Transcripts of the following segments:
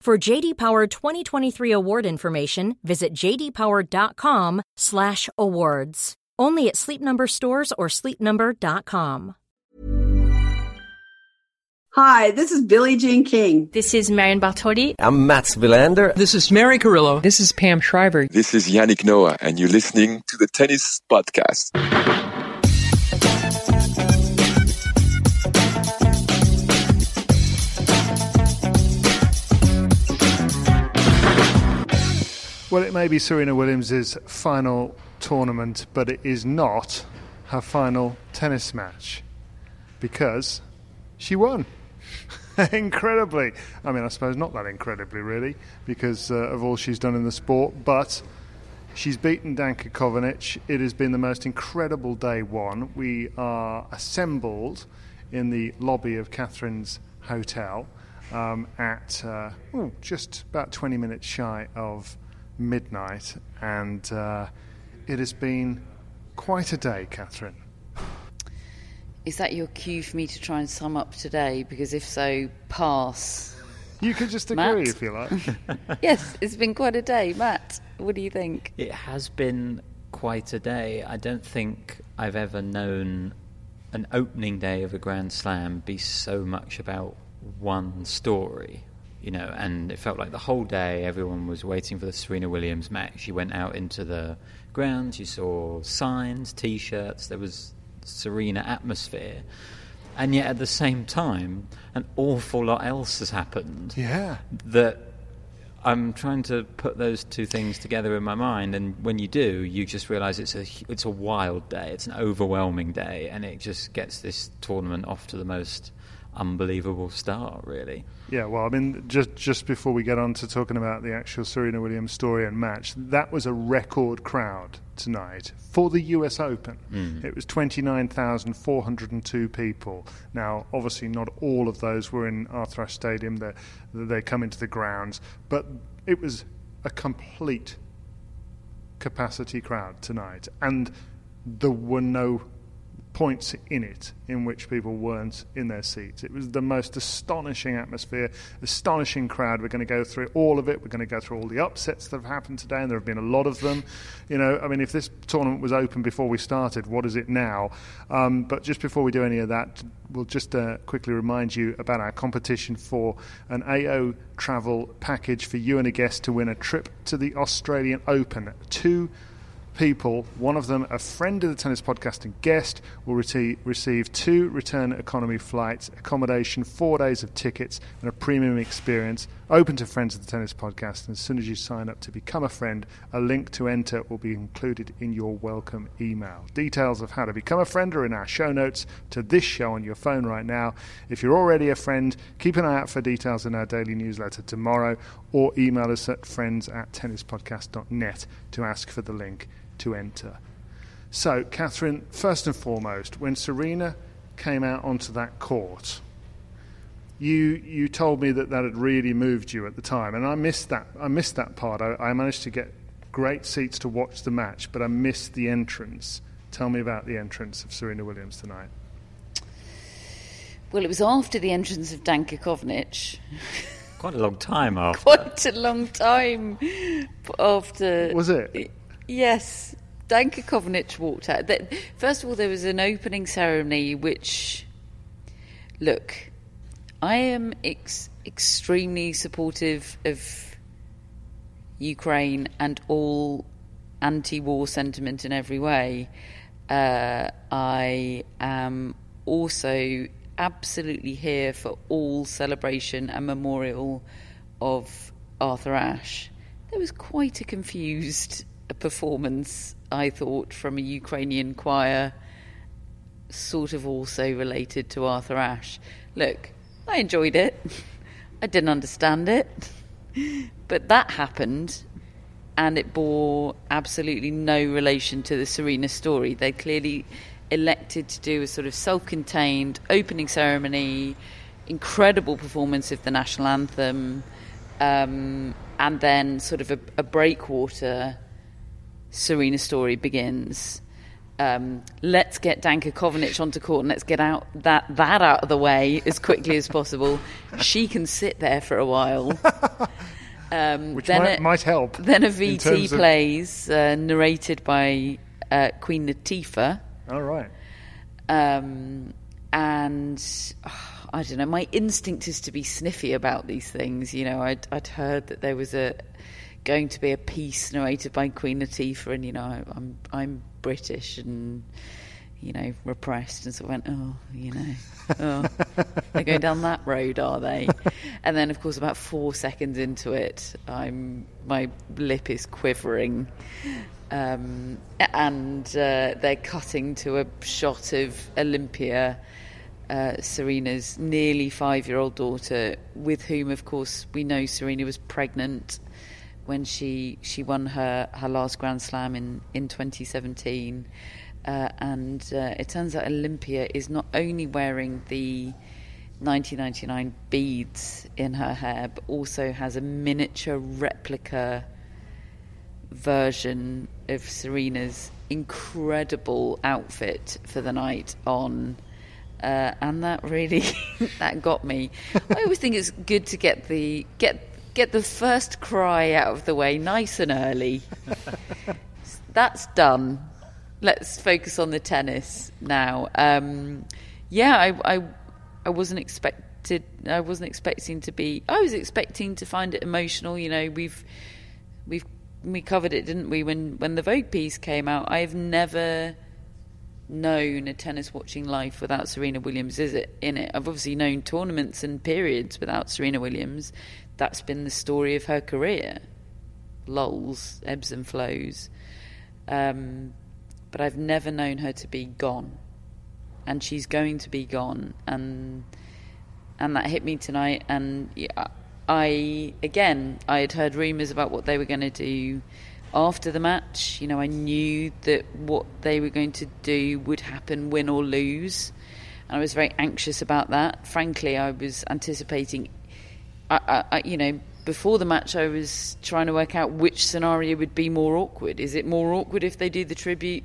For JD Power 2023 award information, visit jdpower.com/awards. Only at Sleep Number stores or sleepnumber.com. Hi, this is Billie Jean King. This is Marion Bartoli. I'm Mats Wilander. This is Mary Carillo. This is Pam Shriver. This is Yannick Noah, and you're listening to the Tennis Podcast. Well, it may be Serena Williams' final tournament, but it is not her final tennis match because she won. incredibly. I mean, I suppose not that incredibly, really, because uh, of all she's done in the sport, but she's beaten Danka Kovinic. It has been the most incredible day one. We are assembled in the lobby of Catherine's hotel um, at uh, ooh, just about 20 minutes shy of midnight, and uh, it has been quite a day, Catherine. Is that your cue for me to try and sum up today? Because if so, pass. You could just agree Matt? if you like. yes, it's been quite a day. Matt, what do you think? It has been quite a day. I don't think I've ever known an opening day of a Grand Slam be so much about one story. You know, and it felt like the whole day everyone was waiting for the Serena Williams match. You went out into the grounds, you saw signs, t shirts, there was Serena atmosphere. And yet at the same time, an awful lot else has happened. Yeah. That I'm trying to put those two things together in my mind, and when you do, you just realise it's a it's a wild day, it's an overwhelming day, and it just gets this tournament off to the most unbelievable start, really. Yeah, well, I mean, just just before we get on to talking about the actual Serena Williams story and match, that was a record crowd tonight for the US Open. Mm. It was 29,402 people. Now, obviously, not all of those were in Arthur Ashe Stadium. They, they come into the grounds, but it was a complete capacity crowd tonight, and there were no points in it in which people weren't in their seats. It was the most astonishing atmosphere, astonishing crowd. We're going to go through all of it. We're going to go through all the upsets that have happened today, and there have been a lot of them. You know, I mean, if this tournament was open before we started, what is it now? Um, but just before we do any of that, we'll just uh, quickly remind you about our competition for an AO travel package for you and a guest to win a trip to the Australian Open. Two people, one of them a friend of the Tennis Podcast and guest, will receive two return economy flights, accommodation, four days of tickets, and a premium experience open to friends of the Tennis Podcast. And as soon as you sign up to become a friend, a link to enter will be included in your welcome email. Details of how to become a friend are in our show notes to this show on your phone right now. If you're already a friend, keep an eye out for details in our daily newsletter tomorrow or email us at friends at tennispodcast.net to ask for the link to enter. So, Catherine, first and foremost, when Serena came out onto that court, you you told me that that had really moved you at the time, and I missed that. I missed that part. I, I managed to get great seats to watch the match, but I missed the entrance. Tell me about the entrance of Serena Williams tonight. Well, it was after the entrance of Danka Kovinic. Quite a long time after. Quite a long time after. Was it? Yes. Danka Kovinic walked out. First of all, there was an opening ceremony which. Look, I am ex- extremely supportive of Ukraine and all anti-war sentiment in every way, uh, I am also absolutely here for all celebration and memorial of Arthur Ashe. There was quite a confused performance, I thought, from a Ukrainian choir, sort of also related to Arthur Ashe. Look, I enjoyed it. I didn't understand it. But that happened, and it bore absolutely no relation to the Serena story. They clearly elected to do a sort of self contained opening ceremony, incredible performance of the national anthem, um, and then sort of a, a breakwater Serena story begins. Um, let's get Danka Kovinic onto court and let's get out that that out of the way as quickly as possible. She can sit there for a while. Um, Which might, a, might, help. Then a VT plays, uh, narrated by uh, Queen Latifah. All right. Um, and oh, I don't know. My instinct is to be sniffy about these things. You know, I'd, I'd heard that there was a going to be a piece narrated by Queen Latifah, and you know, I'm I'm British and you know repressed, and so I went, oh, you know, oh, they're going down that road, are they? And then, of course, about four seconds into it, I'm my lip is quivering. Um, and uh, they're cutting to a shot of Olympia, uh, Serena's nearly five year old daughter, with whom, of course, we know Serena was pregnant when she, she won her, her last Grand Slam in, in 2017. Uh, and uh, it turns out Olympia is not only wearing the 1999 beads in her hair, but also has a miniature replica version of Serena's incredible outfit for the night on. Uh, and that really that got me. I always think it's good to get the get get the first cry out of the way nice and early. That's done. Let's focus on the tennis now. Um, yeah, I, I I wasn't expected. I wasn't expecting to be. I was expecting to find it emotional. You know, we've we've we covered it, didn't we? When when the Vogue piece came out, I've never known a tennis watching life without Serena Williams. Is it in it? I've obviously known tournaments and periods without Serena Williams. That's been the story of her career. Lulls, ebbs and flows. Um, but I've never known her to be gone, and she's going to be gone, and and that hit me tonight. And I again I had heard rumours about what they were going to do after the match. You know, I knew that what they were going to do would happen, win or lose, and I was very anxious about that. Frankly, I was anticipating. I, I, you know, before the match, I was trying to work out which scenario would be more awkward. Is it more awkward if they do the tribute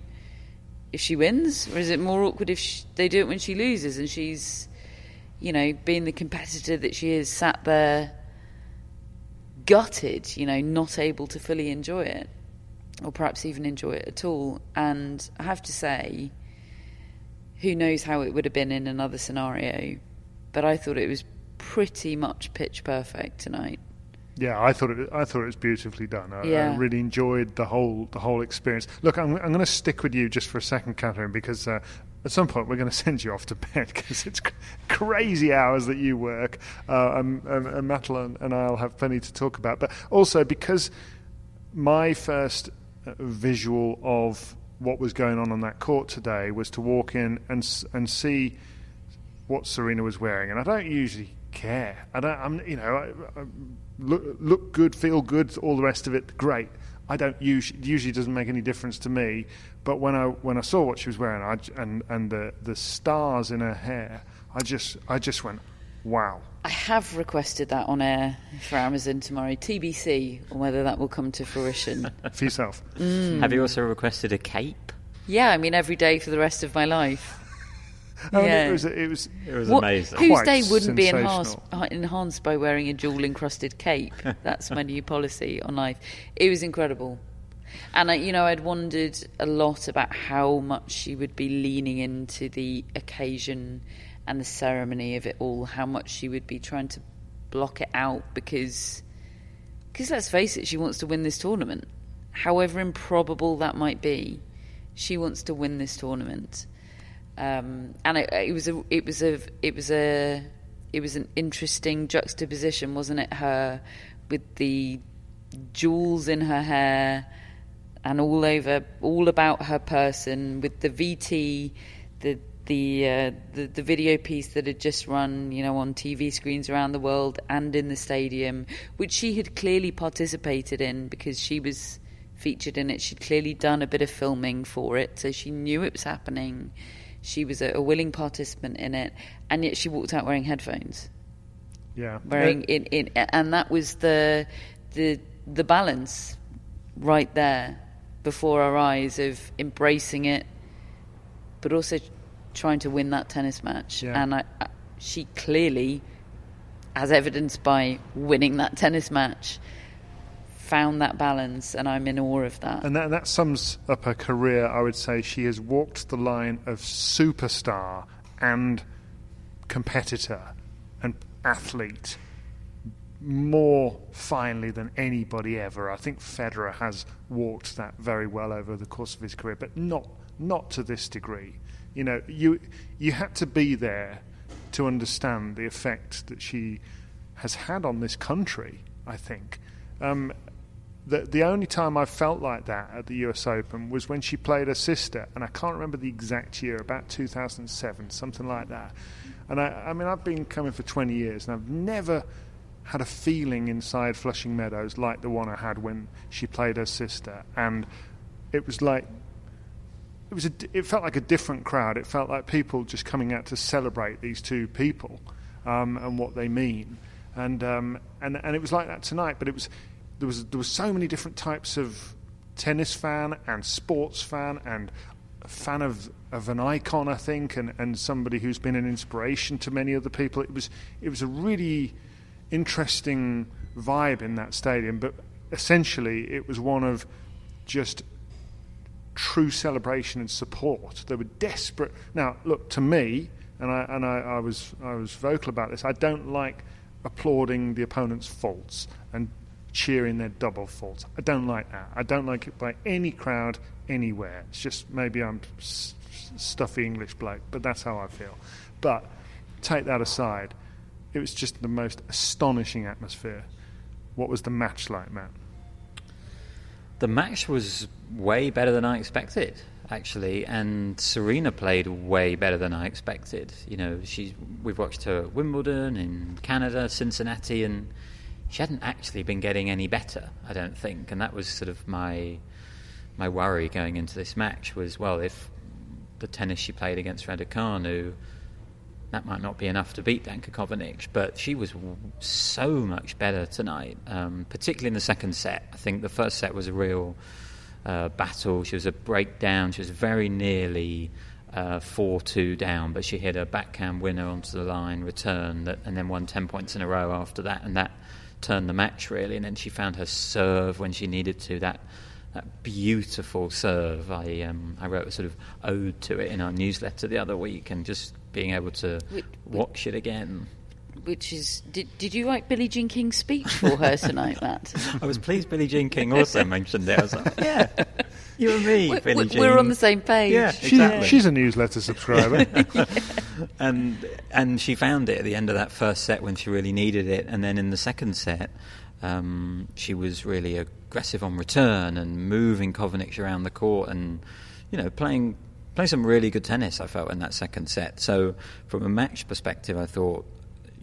if she wins, or is it more awkward if she, they do it when she loses and she's, you know, being the competitor that she is, sat there gutted, you know, not able to fully enjoy it, or perhaps even enjoy it at all. And I have to say, who knows how it would have been in another scenario, but I thought it was pretty much pitch perfect tonight. Yeah, I thought it. I thought it was beautifully done. I, yeah. I really enjoyed the whole the whole experience. Look, I'm, I'm going to stick with you just for a second, Catherine, because uh, at some point we're going to send you off to bed because it's crazy hours that you work. Uh, and, and, and Madeline and I'll have plenty to talk about. But also because my first uh, visual of what was going on on that court today was to walk in and and see what Serena was wearing, and I don't usually care. I don't. I'm you know I, I look look good, feel good, all the rest of it. Great. I don't usually usually doesn't make any difference to me. But when I when I saw what she was wearing I, and and the the stars in her hair, I just I just went, wow. I have requested that on air for Amazon tomorrow. TBC on whether that will come to fruition. for yourself. Mm. Have you also requested a cape? Yeah, I mean every day for the rest of my life. Oh, yeah. it was it was it was what, amazing. Whose day wouldn't be enhanced uh, enhanced by wearing a jewel encrusted cape? That's my new policy on life. It was incredible. And I, you know, I'd wondered a lot about how much she would be leaning into the occasion and the ceremony of it all. How much she would be trying to block it out because Because let's face it, she wants to win this tournament. However improbable that might be, she wants to win this tournament. Um, and it, it was a, it was a, it was a, it was an interesting juxtaposition, wasn't it? Her with the jewels in her hair and all over, all about her person, with the VT, the the, uh, the the video piece that had just run, you know, on TV screens around the world and in the stadium, which she had clearly participated in because she was featured in it. She'd clearly done a bit of filming for it, so she knew it was happening. She was a, a willing participant in it, and yet she walked out wearing headphones. Yeah. Wearing in, in and that was the the the balance right there before our eyes of embracing it, but also trying to win that tennis match. Yeah. And I, I, she clearly, as evidenced by winning that tennis match, found that balance, and I'm in awe of that. And that, that sums up her career. I would say she has walked the line of superstar and competitor and athlete more finely than anybody ever. I think Federer has walked that very well over the course of his career, but not not to this degree. You know, you you had to be there to understand the effect that she has had on this country. I think. Um, the the only time I felt like that at the U.S. Open was when she played her sister, and I can't remember the exact year, about 2007, something like that. And I, I mean, I've been coming for 20 years, and I've never had a feeling inside Flushing Meadows like the one I had when she played her sister, and it was like it was a, it felt like a different crowd. It felt like people just coming out to celebrate these two people um, and what they mean, and um, and and it was like that tonight. But it was there was there was so many different types of tennis fan and sports fan and fan of, of an icon, I think, and, and somebody who's been an inspiration to many other people. It was it was a really interesting vibe in that stadium, but essentially it was one of just true celebration and support. They were desperate. Now, look to me, and I and I, I was I was vocal about this. I don't like applauding the opponent's faults and cheering their double faults. I don't like that. I don't like it by any crowd anywhere. It's just maybe I'm s- stuffy English bloke, but that's how I feel. But take that aside, it was just the most astonishing atmosphere. What was the match like, Matt? The match was way better than I expected, actually, and Serena played way better than I expected. You know, she's we've watched her at Wimbledon in Canada, Cincinnati, and she hadn't actually been getting any better. I don't think, and that was sort of my my worry going into this match was well, if the tennis she played against Raducanu that might not be enough to beat Danka Kovinic, but she was so much better tonight, um, particularly in the second set. I think the first set was a real uh, battle. She was a breakdown. She was very nearly uh, 4 2 down, but she hit a backhand winner onto the line, return, that, and then won 10 points in a row after that, and that turned the match really. And then she found her serve when she needed to. That that beautiful serve. I um, I wrote a sort of ode to it in our newsletter the other week, and just being able to watch it again. Which is, did, did you write Billie Jean King's speech for her tonight, Matt? I was pleased Billie Jean King also mentioned it. I was like, yeah, you and me, We- Billie we- Jean. We're on the same page. Yeah, She's, exactly. she's a newsletter subscriber. and and she found it at the end of that first set when she really needed it, and then in the second set, um, she was really aggressive on return and moving Kovinic around the court, and you know playing playing some really good tennis. I felt in that second set. So from a match perspective, I thought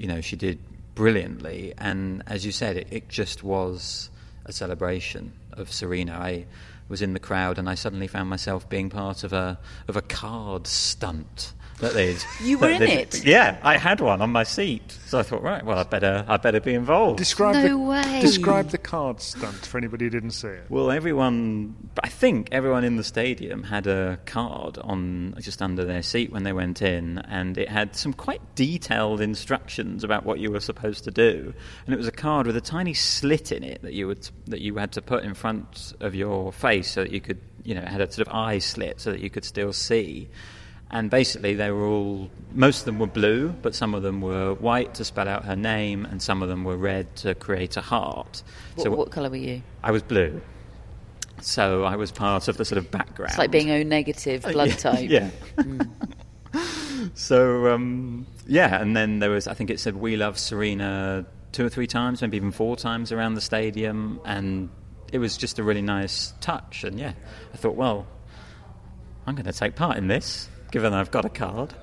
you know she did brilliantly, and as you said, it, it just was a celebration of Serena. I was in the crowd, and I suddenly found myself being part of a of a card stunt that they'd. You were that in it? Yeah, I had one on my seat, so I thought, right, well, I better I better be involved. describe No the, way. Describe the card stunt for anybody who didn't see it. Well, everyone, I think everyone in the stadium had a card on just under their seat when they went in, and it had some quite detailed instructions about what you were supposed to do. And it was a card with a tiny slit in it that you would that you had to put in front of your face so that you could, you know, it had a sort of eye slit so that you could still see. And basically, they were all, most of them were blue, but some of them were white to spell out her name, and some of them were red to create a heart. What, so what colour were you? I was blue. So I was part of the sort of background. It's like being O negative blood type. Yeah. so um, yeah, and then there was I think it said "We love Serena" two or three times, maybe even four times around the stadium, and it was just a really nice touch. And yeah, I thought, well, I'm going to take part in this, given I've got a card.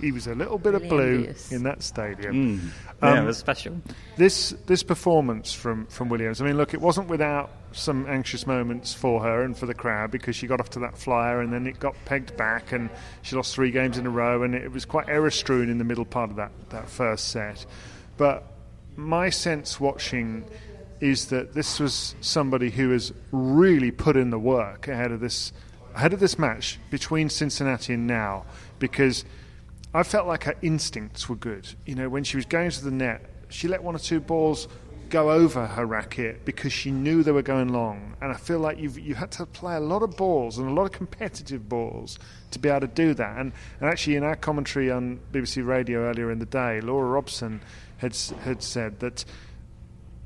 He was a little bit of blue envious. in that stadium. Mm. yeah, Um, it was special. This this performance from from Williams. I mean, look, it wasn't without some anxious moments for her and for the crowd because she got off to that flyer and then it got pegged back and she lost three games in a row and it was quite error strewn in the middle part of that that first set. But my sense watching is that this was somebody who has really put in the work ahead of this ahead of this match between Cincinnati and now because I felt like her instincts were good. You know, when she was going to the net, she let one or two balls go over her racket because she knew they were going long. And I feel like you've you had to play a lot of balls and a lot of competitive balls to be able to do that. And, and actually, in our commentary on BBC Radio earlier in the day, Laura Robson had had said that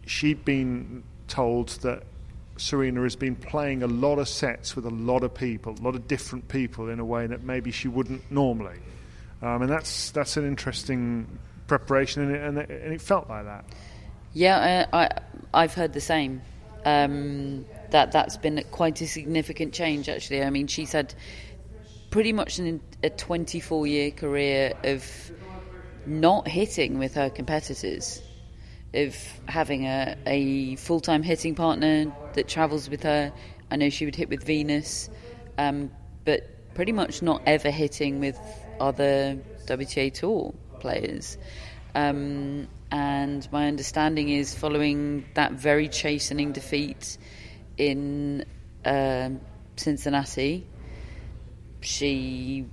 she'd been told that Serena has been playing a lot of sets with a lot of people, a lot of different people in a way that maybe she wouldn't normally. Um, and that's that's an interesting preparation, and it, and it, and it felt like that. Yeah, I, I, I've heard the same. Um, that that's been quite a significant change, actually. I mean, she's had pretty much an, a 24 year career of not hitting with her competitors, of having a, a full time hitting partner that travels with her. I know she would hit with Venus, um, but pretty much not ever hitting with other WTA Tour players. Um, and my understanding is following that very chastening defeat in um Cincinnati, she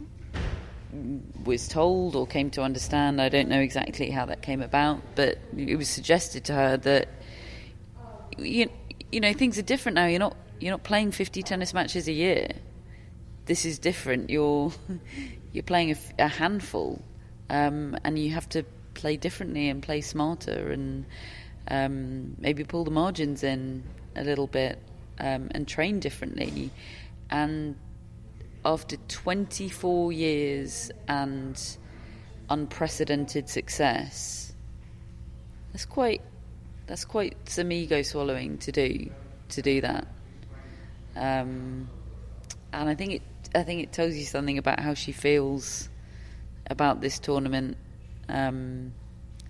was told or came to understand, I don't know exactly how that came about, but it was suggested to her that you, you know things are different now. You're not you're not playing 50 tennis matches a year. This is different. You're you're playing a handful, um, and you have to play differently and play smarter and um, maybe pull the margins in a little bit um, and train differently. And after 24 years and unprecedented success, that's quite that's quite some ego swallowing to do to do that. Um, and I think it I think it tells you something about how she feels about this tournament um,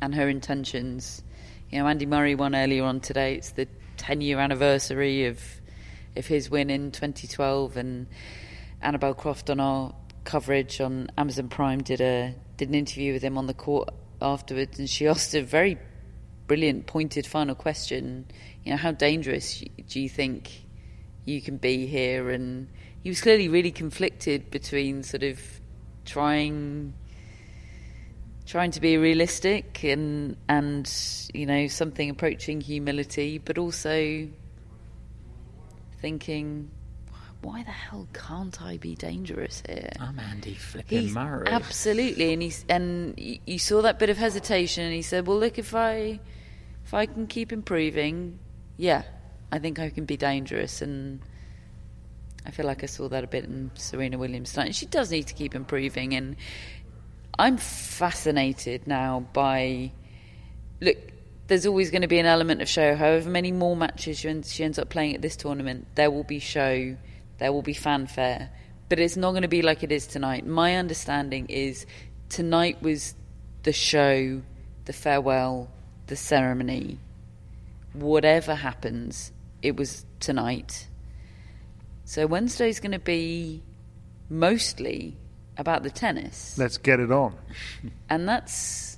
and her intentions. You know, Andy Murray won earlier on today. It's the 10 year anniversary of of his win in 2012, and Annabel Croft on our coverage on Amazon Prime did a did an interview with him on the court afterwards, and she asked a very brilliant, pointed final question. You know, how dangerous do you think you can be here? And he was clearly really conflicted between sort of trying trying to be realistic and and you know something approaching humility, but also thinking, why the hell can't I be dangerous here? I'm Andy flipping He's- Murray. Absolutely, and he's and you saw that bit of hesitation, and he said, "Well, look, if I if I can keep improving, yeah, I think I can be dangerous." And I feel like I saw that a bit in Serena Williams tonight. She does need to keep improving, and I'm fascinated now by look. There's always going to be an element of show. However many more matches she ends, she ends up playing at this tournament, there will be show, there will be fanfare, but it's not going to be like it is tonight. My understanding is tonight was the show, the farewell, the ceremony. Whatever happens, it was tonight. So Wednesday's going to be mostly about the tennis, Let's get it on. and that's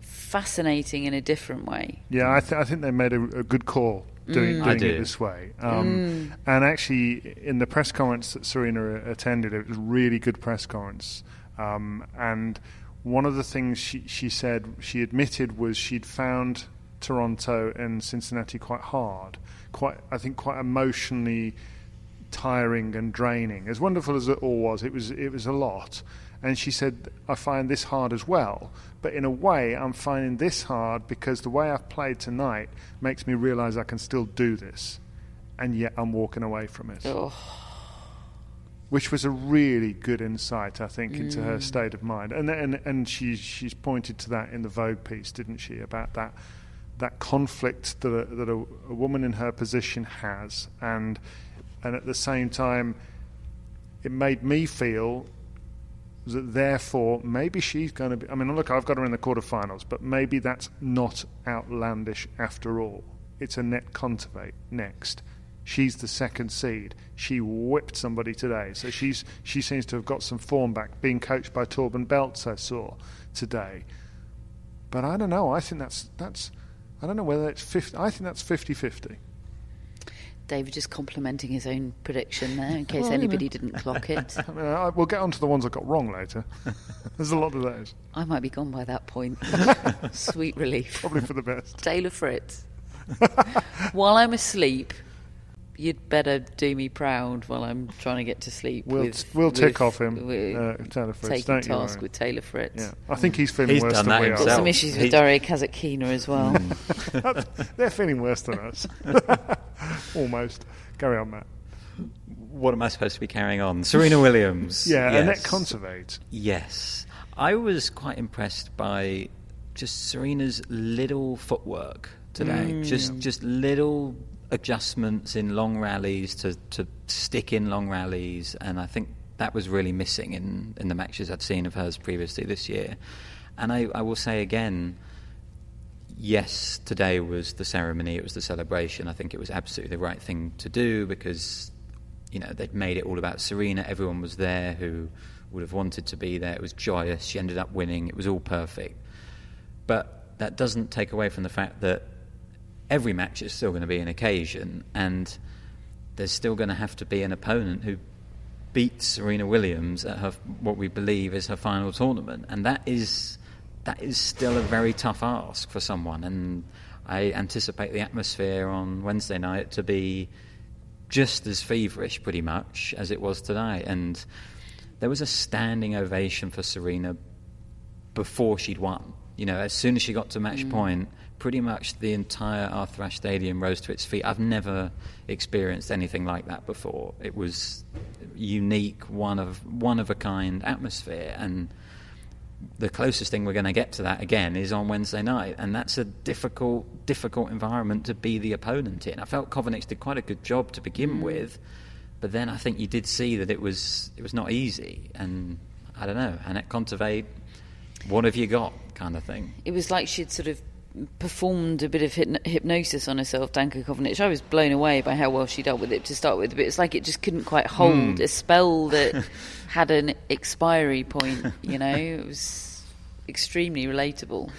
fascinating in a different way. Yeah, I, th- I think they made a, a good call doing, Mm. I doing it this way. Um, And actually, in the press conference that Serena attended, it was a really good press conference. Um, and one of the things she, she said, she admitted, was she'd found Toronto and Cincinnati quite hard, quite I think quite emotionally tiring and draining. As wonderful as it all was, it was it was a lot. And she said, I find this hard as well. But in a way, I'm finding this hard because the way I've played tonight makes me realize I can still do this. And yet I'm walking away from it. Which was a really good insight, I think, into Mm. her state of mind. And, and, and she, she's pointed to that in the Vogue piece, didn't she? About that, that conflict that, a, that a, a woman in her position has. And, and at the same time, it made me feel that therefore maybe she's going to be. I mean, look, I've got her in the quarterfinals, but maybe that's not outlandish after all. It's Anett Kontaveit next. She's the second seed. She whipped somebody today, so she's she seems to have got some form back. Being coached by Torben Beltz, I saw today. But I don't know. I think that's that's. I don't know whether it's 50. I think that's 50-50. David just complimenting his own prediction there, in case Well, you anybody know. didn't clock it. I mean, I, we'll get on to the ones I got wrong later. There's a lot of those. I might be gone by that point. Sweet relief. Probably for the best. Taylor Fritz. while I'm asleep, you'd better do me proud while I'm trying to get to sleep. We'll with, we'll tick with- off him, with uh, Taylor Fritz. taking Don't task worry. with Taylor Fritz. Yeah, I think he's feeling He's worse done than that we Got some issues with He- Daria Kasatkina as well. They're feeling worse than us. Almost. Carry on, Matt. What am I supposed to be carrying on? Serena Williams. Yeah, yes. Anett Kontaveit. Yes. I was quite impressed by just Serena's little footwork today. Just just little adjustments in long rallies to, to stick in long rallies and I think that was really missing in, in the matches I'd seen of hers previously this year. And I, I will say again, yes, today was the ceremony, it was the celebration. I think it was absolutely the right thing to do because, you know, they'd made it all about Serena. Everyone was there who would have wanted to be there. It was joyous. She ended up winning. It was all perfect. But that doesn't take away from the fact that every match is still going to be an occasion and there's still going to have to be an opponent who beats Serena Williams at her what we believe is her final tournament, and that is that is still a very tough ask for someone. And I anticipate the atmosphere on Wednesday night to be just as feverish, pretty much, as it was tonight. And there was a standing ovation for Serena before she'd won. You know, as soon as she got to match mm. point, pretty much the entire Arthur Ashe Stadium rose to its feet. I've never experienced anything like that before. It was unique, one of one of a kind atmosphere, and the closest thing we're going to get to that again is on Wednesday night, and that's a difficult, difficult environment to be the opponent in. I felt Kovacic did quite a good job to begin mm. with, but then I think you did see that it was it was not easy, and I don't know, Anett Kontaveit, what have you got, kind of thing. it was like she'd sort of performed a bit of hypno- hypnosis on herself, Danka Kovinic. I was blown away by how well she dealt with it to start with, but it's like it just couldn't quite hold a spell that had an expiry point. You know, it was extremely relatable.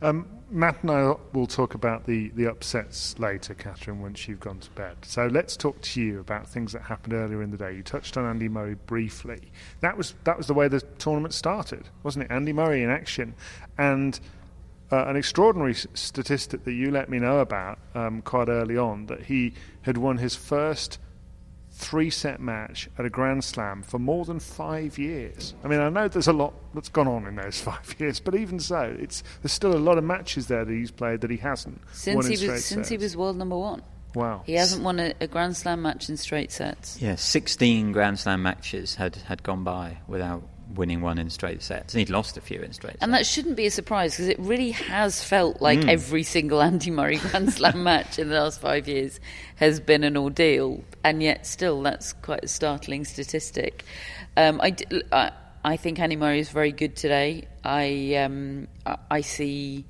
Um, Matt and I will talk about the, the upsets later, Catherine, once you've gone to bed. So let's talk to you about things that happened earlier in the day. You touched on Andy Murray briefly. That was that was the way the tournament started, wasn't it? Andy Murray in action, and uh, an extraordinary s- statistic that you let me know about um, quite early on that he had won his first three set match at a Grand Slam for more than five years. I mean, I know there's a lot that's gone on in those five years, but even so, it's there's still a lot of matches there that he's played that he hasn't Since won in he straight was since he was world number one, wow. he hasn't won a, a Grand Slam match in straight sets. Yeah, 16 Grand Slam matches had, had gone by without winning one in straight sets, and he'd lost a few in straight And sets. that shouldn't be a surprise because it really has felt like every single Andy Murray Grand Slam match in the last five years has been an ordeal, and yet still that's quite a startling statistic. Um, I, d- I, I think Andy Murray is very good today. I um, I- I see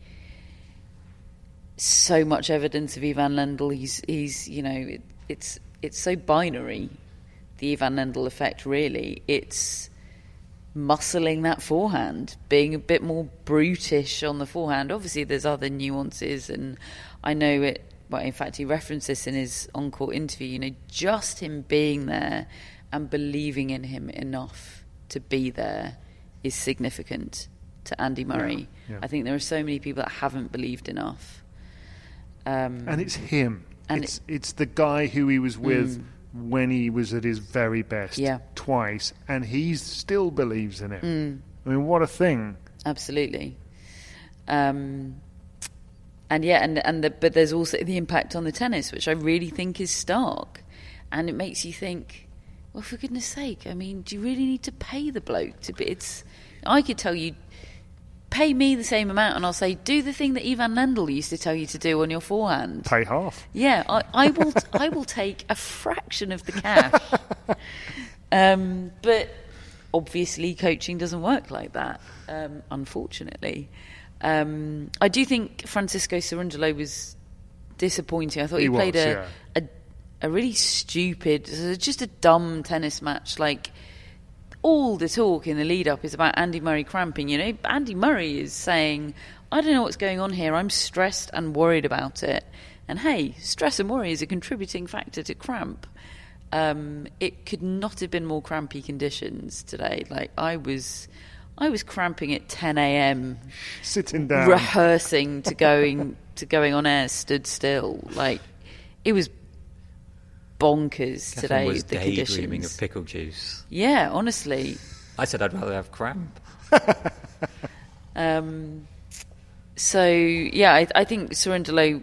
so much evidence of Ivan Lendl. He's he's you know it, it's it's so binary, the Ivan Lendl effect. Really, it's muscling that forehand, being a bit more brutish on the forehand. Obviously, there's other nuances, and I know it. Well, in fact, he referenced this in his on-court interview. You know, just him being there and believing in him enough to be there is significant to Andy Murray. yeah. I think there are so many people that haven't believed enough. Um, and it's him. And it's it's the guy who he was with when he was at his very best Yeah. twice, and he still believes in it. I mean, what a thing! Absolutely. Um, and yeah, and and the, but there's also the impact on the tennis, which I really think is stark, and it makes you think, well, for goodness sake, I mean, do you really need to pay the bloke to be? It's I could tell you, pay me the same amount, and I'll say, do the thing that Ivan Lendl used to tell you to do on your forehand. Pay half. Yeah, I, I will. I will take a fraction of the cash. Um, but obviously, coaching doesn't work like that. Um, unfortunately, um, I do think Francisco Cerundolo was disappointing. I thought he, He played was, a, yeah. a a really stupid, just a dumb tennis match. Like all the talk in the lead up is about Andy Murray cramping. You know, Andy Murray is saying, I don't know what's going on here. I'm stressed and worried about it. And hey, stress and worry is a contributing factor to cramp. Um, it could not have been more crampy conditions today. Like I was, I was cramping at 10 a.m. Sitting down. rehearsing to going to going on air, stood still. Like it was bonkers Catherine today. was the daydreaming conditions. of pickle juice. Yeah, honestly. I said I'd rather have cramp. Um, so yeah, I, I think Cerundolo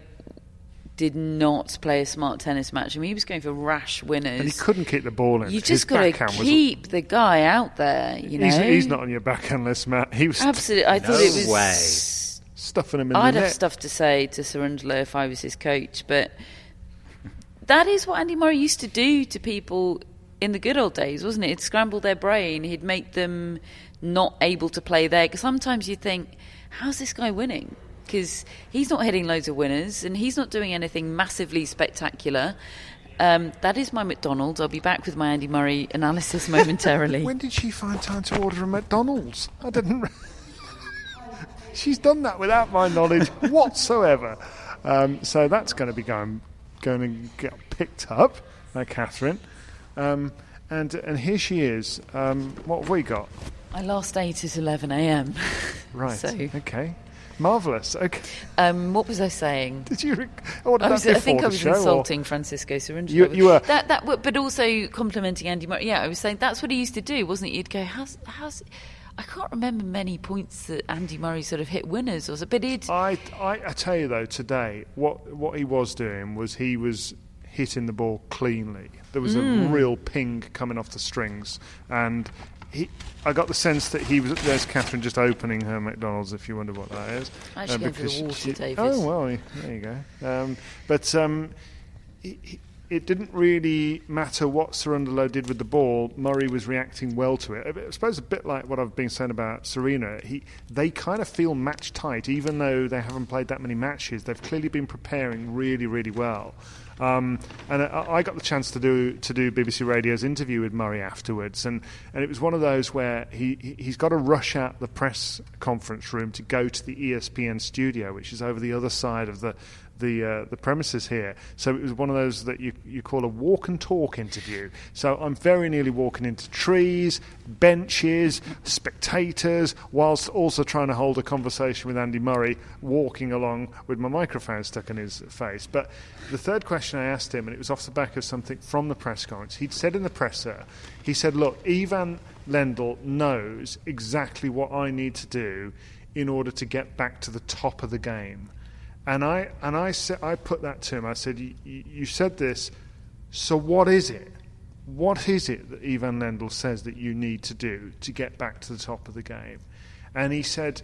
did not play a smart tennis match. I mean, he was going for rash winners. And he couldn't keep the ball in. You His just got to backhand was- keep the guy out there. You know, He's, he's not on your backhand list, Matt. He was absolutely. I thought it was. way. stuffing him in I'd the have net. stuff to say to Cerundolo if I was his coach, but that is what Andy Murray used to do to people in the good old days, wasn't it? He'd scramble their brain. He'd make them not able to play there. Because sometimes you think, how's this guy winning? Because he's not hitting loads of winners and he's not doing anything massively spectacular. Um, that is my McDonald's. I'll be back with my Andy Murray analysis momentarily. When did she find time to order a McDonald's? I didn't. re- She's done that without my knowledge whatsoever. Um, so that's going to be going going to get picked up by Catherine. Um, and and here she is. Um, what have we got? I last ate at 11 a.m. Right. So- Okay. Marvelous. Okay. Um, what was I saying? Did you? Rec- did I, was, I think I was show, or- insulting Francisco Cerundolo. You- you were- that that, but also complimenting Andy Murray. Yeah, I was saying that's what he used to do, wasn't it? You'd go, how's how's. I can't remember many points that Andy Murray sort of hit winners, or so, but he'd. I, I, I tell you though, today what what he was doing was he was hitting the ball cleanly. There was Mm. a real ping coming off the strings, and he. I got the sense that he was. There's Catherine just opening her McDonald's. If you wonder what that is, I actually for the because water, David. Oh well, there you go. Um, but um, he- it didn't really matter what Cerundolo did with the ball. Murray was reacting well to it. I suppose a bit like what I've been saying about Serena. He, they kind of feel match tight, even though they haven't played that many matches. They've clearly been preparing really, really well. Um, and I, I got the chance to do to do BBC Radio's interview with Murray afterwards, and, and it was one of those where he he- he's got to rush out the press conference room to go to the ESPN studio, which is over the other side of the the uh, the premises here. So it was one of those that you you call a walk and talk interview. So I'm very nearly walking into trees, benches, spectators, whilst also trying to hold a conversation with Andy Murray, walking along with my microphone stuck in his face. But the third question I asked him, and it was off the back of something from the press conference, he'd said in the presser, he said, "Look, Ivan Lendl knows exactly what I need to do." In order to get back to the top of the game, and I and I said I put that to him. I said, "You- "You you said this, so what is it? What is it that Ivan Lendl says that you need to do to get back to the top of the game?" And he said,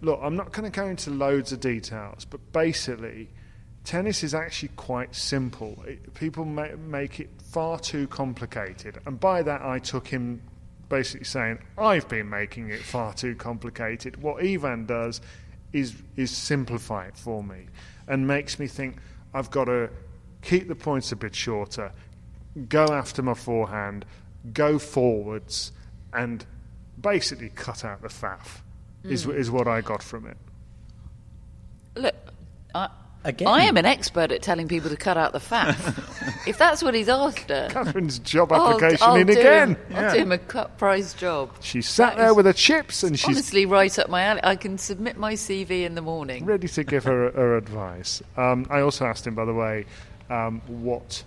"Look, I'm not going to go into loads of details, but basically, tennis is actually quite simple. It, people ma- make it far too complicated, and by that I took him." Basically saying, I've been making it far too complicated. What Ivan does is is simplify it for me and makes me think I've got to keep the points a bit shorter, go after my forehand, go forwards, and basically cut out the faff. Is mm. is what I got from it. Look, I, Again. I am an expert at telling people to cut out the fat. if that's what he's after, Catherine's job I'll- application I'll in again. Him, I'll do him a cut price job. She sat That there with her chips and she's Honestly, right up my alley. I can submit my CV in the morning. ready to give her, her advice. Um, I also asked him, by the way, um, what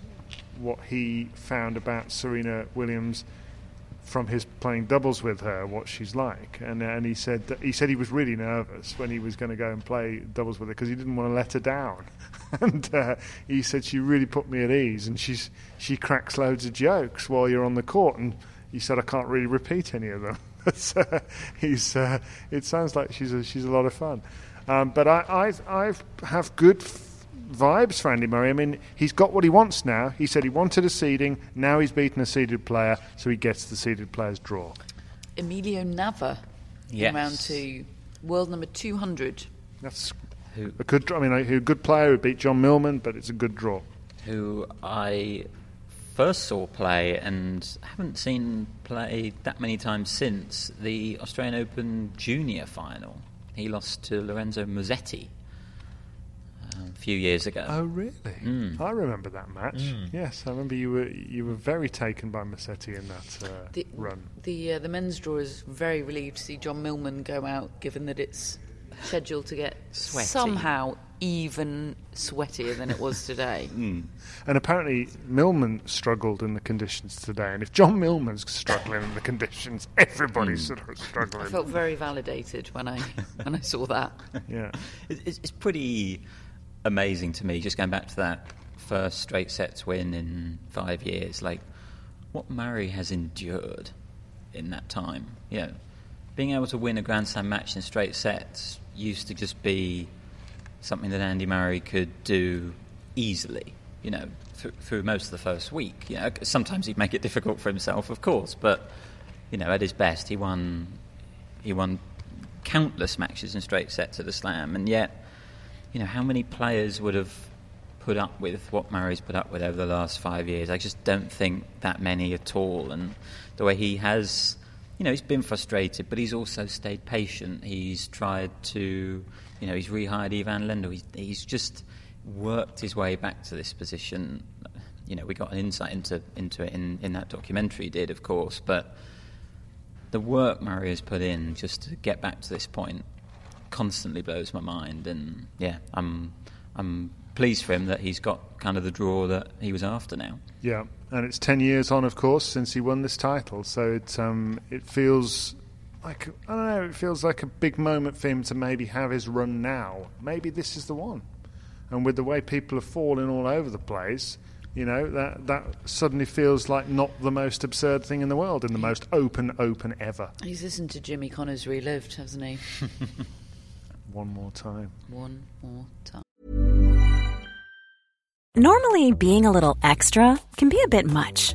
what he found about Serena Williams from his playing doubles with her, what she's like, and and he said he said he was really nervous when he was going to go and play doubles with her because he didn't want to let her down, and uh, he said she really put me at ease, and she's she cracks loads of jokes while you're on the court, and he said I can't really repeat any of them. so he's uh, it sounds like she's a, she's a lot of fun, um, but I I I have good vibes for Andy Murray. I mean, he's got what he wants now. He said he wanted a seeding. Now he's beaten a seeded player, so he gets the seeded player's draw. Emilio Nava Yes. in round two, world number 200. That's Who, a good. draw. I mean, a a good player who beat John Millman, but it's a good draw. who I first saw play and haven't seen play that many times since the Australian Open Junior final. He lost to Lorenzo Musetti a few years ago. Oh, really? Mm. I remember that match. Yes, I remember you were you were very taken by Musetti in that uh, The, run. The, uh, the men's draw is very relieved to see John Millman go out, given that it's scheduled to get Sweaty. somehow even sweatier than it was today. And apparently, Millman struggled in the conditions today. And if John Millman's struggling in the conditions, everybody's sort of I felt very validated when I when I saw that. Yeah. It- It's, it's pretty amazing to me, just going back to that first straight sets win in five years. Like, what Murray has endured in that time. You know, being able to win a Grand Slam match in straight sets used to just be something that Andy Murray could do easily. You know, th- through most of the first week. You know, sometimes he'd make it difficult for himself, of course, but you know, at his best, he won. He won countless matches in straight sets at the Slam, and yet, you know, how many players would have put up with what Murray's put up with over the last five years? I just don't think that many at all. And the way he has, you know, he's been frustrated, but he's also stayed patient. He's tried to, you know, he's rehired Ivan Lendl. He's, he's just worked his way back to this position. You know, we got an insight into into it in, in that documentary, did of course, but the work Murray has put in just to get back to this point constantly blows my mind. And yeah, I'm I'm pleased for him that he's got kind of the draw that he was after now. Yeah, and it's ten years on, of course, since he won this title. So it um, it feels like I don't know. It feels like a big moment for him to maybe have his run now. Maybe this is the one. And with the way people have fallen all over the place, you know that that suddenly feels like not the most absurd thing in the world, in the most open, open ever. He's listened to Jimmy Connors relived, hasn't he? One more time. One more time. Normally, being a little extra can be a bit much,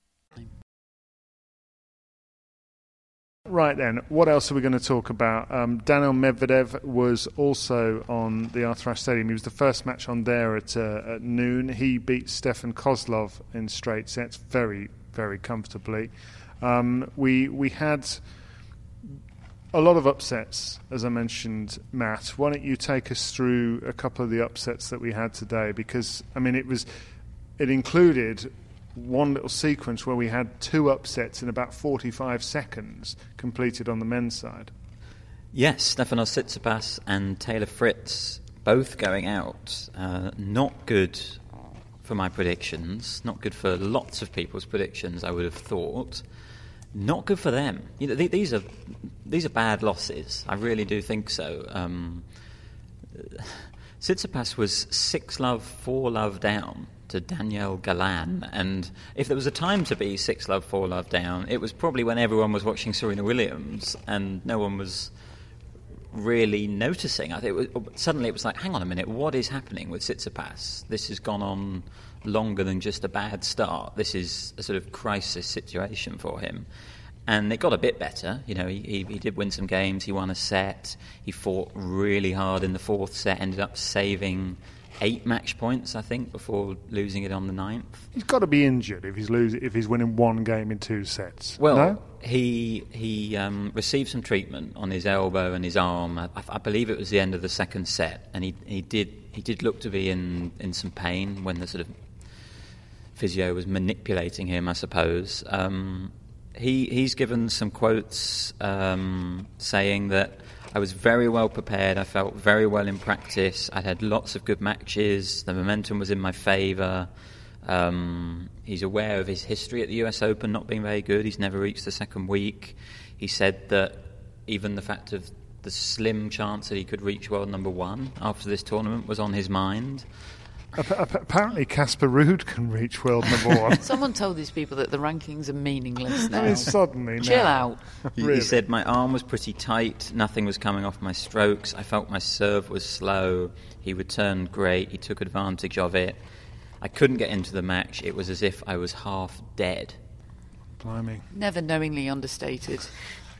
Right then, what else are we going to talk about? Um, Daniil Medvedev was also on the Arthur Ashe Stadium. He was the first match on there at, uh, at noon. He beat Stefan Kozlov in straight sets very, very comfortably. Um, we we had a lot of upsets, as I mentioned, Matt. Why don't you take us through a couple of the upsets that we had today? Because I mean, it was it included one little sequence where we had two upsets in about 45 seconds completed on the men's side. Yes, Stefanos Tsitsipas and Taylor Fritz both going out. Uh, not good for my predictions. Not good for lots of people's predictions. I would have thought. Not good for them. You know, th- these are these are bad losses. I really do think so. Um, Tsitsipas was six love, four love down to Daniel Galan. And if there was a time to be six love, four love down, it was probably when everyone was watching Serena Williams and no one was really noticing. I think it was, suddenly it was like, hang on a minute, what is happening with Tsitsipas? This has gone on longer than just a bad start. This is a sort of crisis situation for him. And it got a bit better. You know, he, he, did win some games. He won a set. He fought really hard in the fourth set, ended up saving eight match points, I think, before losing it on the ninth. He's got to be injured if he's losing if he's winning one game in two sets. Well, no? he he um, received some treatment on his elbow and his arm. I, I, believe it was the end of the second set, and he he did he did look to be in in some pain when the sort of physio was manipulating him, I suppose. Um, he he's given some quotes um, saying that I was very well prepared. I felt very well in practice. I'd had lots of good matches. The momentum was in my favour. Um, he's aware of his history at the US Open not being very good. He's never reached the second week. He said that even the fact of the slim chance that he could reach world number one after this tournament was on his mind. Apparently, Casper Ruud can reach world number one. Someone told these people that the rankings are meaningless now. I mean, suddenly, chill now. out. He, really? he said my arm was pretty tight. Nothing was coming off my strokes. I felt my serve was slow. He returned great. He took advantage of it. I couldn't get into the match. It was as if I was half dead. Blimey. Never knowingly understated.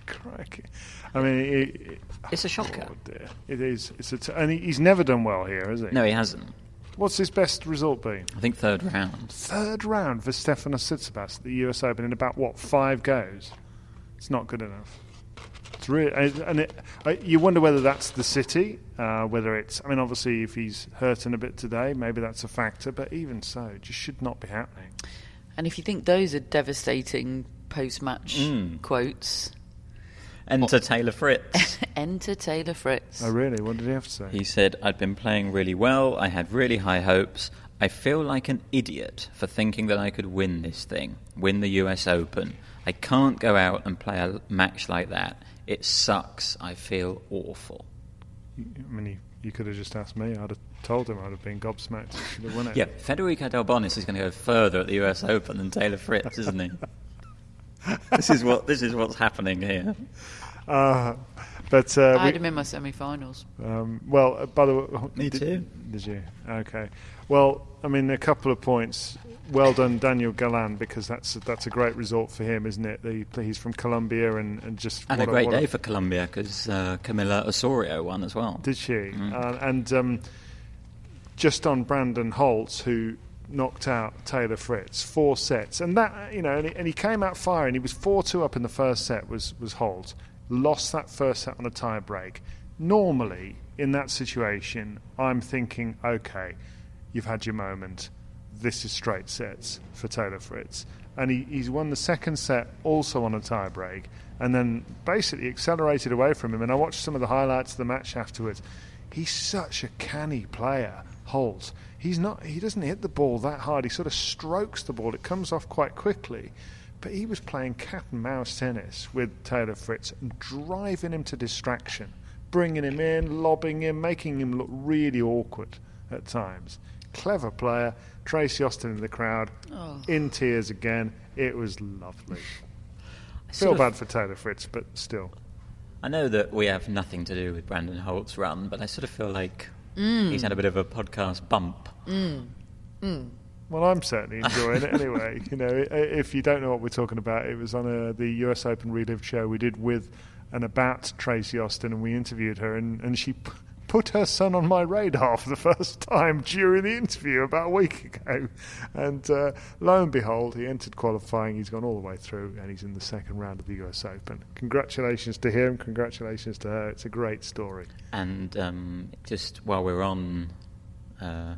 Crikey. I mean, it, it, it's a shocker. Oh dear. It is. It's a t- and he's never done well here, has he? No, he hasn't. What's his best result been? I think third round. Third round for Stefanos Tsitsipas at the US Open in about what five goes? It's not good enough. It's really, and it, you wonder whether that's the city, uh, whether it's. I mean, obviously, if he's hurting a bit today, maybe that's a factor. But even so, it just should not be happening. And if you think those are devastating post-match mm. quotes, Enter oh. Taylor Fritz. Enter Taylor Fritz. Oh, really? What did he have to say? He said, I'd been playing really well. I had really high hopes. I feel like an idiot for thinking that I could win this thing, win the US Open. I can't go out and play a match like that. It sucks. I feel awful. I mean, you, you could have just asked me. I'd have told him I'd have been gobsmacked. Should have won it. Yeah, Federico Delbonis is going to go further at the US Open than Taylor Fritz, isn't he? this is what this is what's happening here. Uh, but uh, I had him in my semi-finals. Um, well, uh, by the way, me did, too. Did you? Okay. Well, I mean, a couple of points. Well done, Daniel Galan, because that's that's a great result for him, isn't it? The, he's from Colombia and, and just and a great a, day a, for Colombia because uh, Camila Osorio won as well. Did she? Mm. Uh, and um, just on Brandon Holtz, who knocked out Taylor Fritz four sets, and that you know, and he, and he came out firing. He was four two up in the first set. Was was Holt lost that first set on a tie break. Normally, in that situation, I'm thinking, okay, you've had your moment. This is straight sets for Taylor Fritz. And he, he's won the second set also on a tie break and then basically accelerated away from him. And I watched some of the highlights of the match afterwards. He's such a canny player, Holt. He's not. He doesn't hit the ball that hard. He sort of strokes the ball. It comes off quite quickly, but he was playing cat and mouse tennis with Taylor Fritz and driving him to distraction, bringing him in, lobbing him, making him look really awkward at times. Clever player. Tracy Austin in the crowd, Oh. in tears again. It was lovely. I Feel bad for Taylor Fritz, but still. I know that we have nothing to do with Brandon Holt's run, but I sort of feel like Mm. he's had a bit of a podcast bump. Mm. Mm. Well, I'm certainly enjoying it anyway. You know, if you don't know what we're talking about, it was on a, the US Open Relived show we did with and about Tracy Austin, and we interviewed her, and, and she p- put her son on my radar for the first time during the interview about a week ago. And uh, lo and behold, he entered qualifying. He's gone all the way through, and he's in the second round of the US Open. Congratulations to him. Congratulations to her. It's a great story. And um, just while we're on uh,